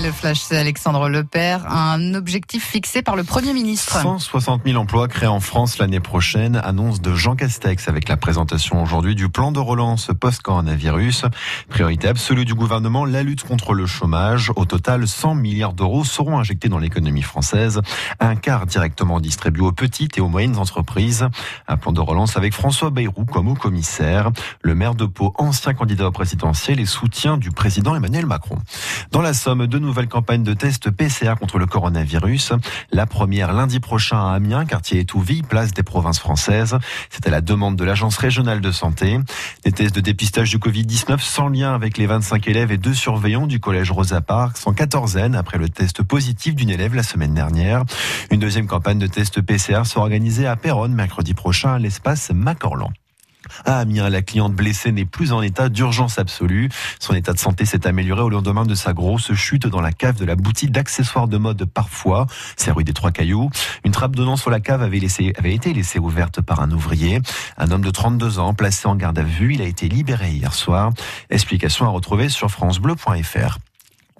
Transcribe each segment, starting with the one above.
le flash, c'est Alexandre Lepère. Un objectif fixé par le Premier ministre. 160 000 emplois créés en France l'année prochaine. Annonce de Jean Castex avec la présentation aujourd'hui du plan de relance post-coronavirus. Priorité absolue du gouvernement, la lutte contre le chômage. Au total, 100 milliards d'euros seront injectés dans l'économie française. Un quart directement distribué aux petites et aux moyennes entreprises. Un plan de relance avec François Bayrou comme au commissaire. Le maire de Pau, ancien candidat présidentiel et soutien du président Emmanuel Macron. Dans la Somme, deux nouvelles campagnes de tests PCR contre le coronavirus. La première lundi prochain à Amiens, quartier Étouville, place des provinces françaises. C'est à la demande de l'Agence régionale de santé. Des tests de dépistage du Covid-19 sans lien avec les 25 élèves et deux surveillants du collège Rosa Parks en quatorzaine après le test positif d'une élève la semaine dernière. Une deuxième campagne de tests PCR sera organisée à Péronne mercredi prochain à l'espace Macorlan. À Amiens, la cliente blessée n'est plus en état d'urgence absolue. Son état de santé s'est amélioré au lendemain de sa grosse chute dans la cave de la boutique d'accessoires de mode Parfois. C'est rue des Trois Cailloux. Une trappe donnant sur la cave avait, avait été laissée ouverte par un ouvrier. Un homme de 32 ans placé en garde à vue. Il a été libéré hier soir. Explication à retrouver sur francebleu.fr.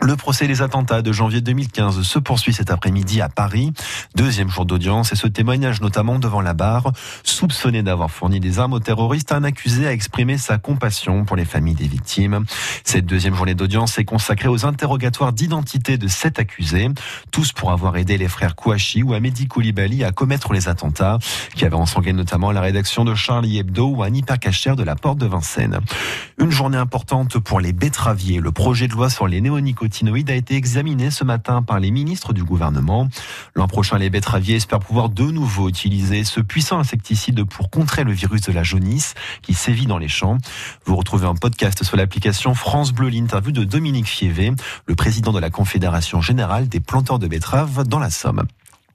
Le procès des attentats de janvier 2015 se poursuit cet après-midi à Paris. Deuxième jour d'audience et ce témoignage notamment devant la barre. Soupçonné d'avoir fourni des armes aux terroristes, un accusé a exprimé sa compassion pour les familles des victimes. Cette deuxième journée d'audience est consacrée aux interrogatoires d'identité de sept accusés, tous pour avoir aidé les frères Kouachi ou Amédi Koulibaly à commettre les attentats, qui avaient ensangué notamment la rédaction de Charlie Hebdo ou un hypercachère de la Porte de Vincennes. Une journée importante pour les betteraviers. Le projet de loi sur les néonicotinoïdes a été examiné ce matin par les ministres du gouvernement. L'an prochain, les betteraviers espèrent pouvoir de nouveau utiliser ce puissant insecticide pour contrer le virus de la jaunisse qui sévit dans les champs. Vous retrouvez un podcast sur l'application France Bleu l'interview de Dominique Fievé, le président de la Confédération générale des planteurs de betteraves dans la Somme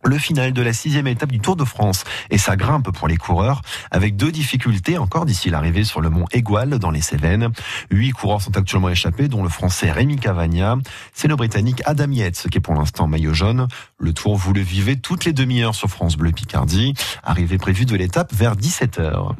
le final de la sixième étape du Tour de France. Et ça grimpe pour les coureurs, avec deux difficultés encore d'ici l'arrivée sur le mont Égual dans les Cévennes. Huit coureurs sont actuellement échappés, dont le français Rémi Cavagna. C'est le britannique Adam Yates qui est pour l'instant maillot jaune. Le Tour, vous le vivez toutes les demi-heures sur France Bleu Picardie. Arrivée prévue de l'étape vers 17h.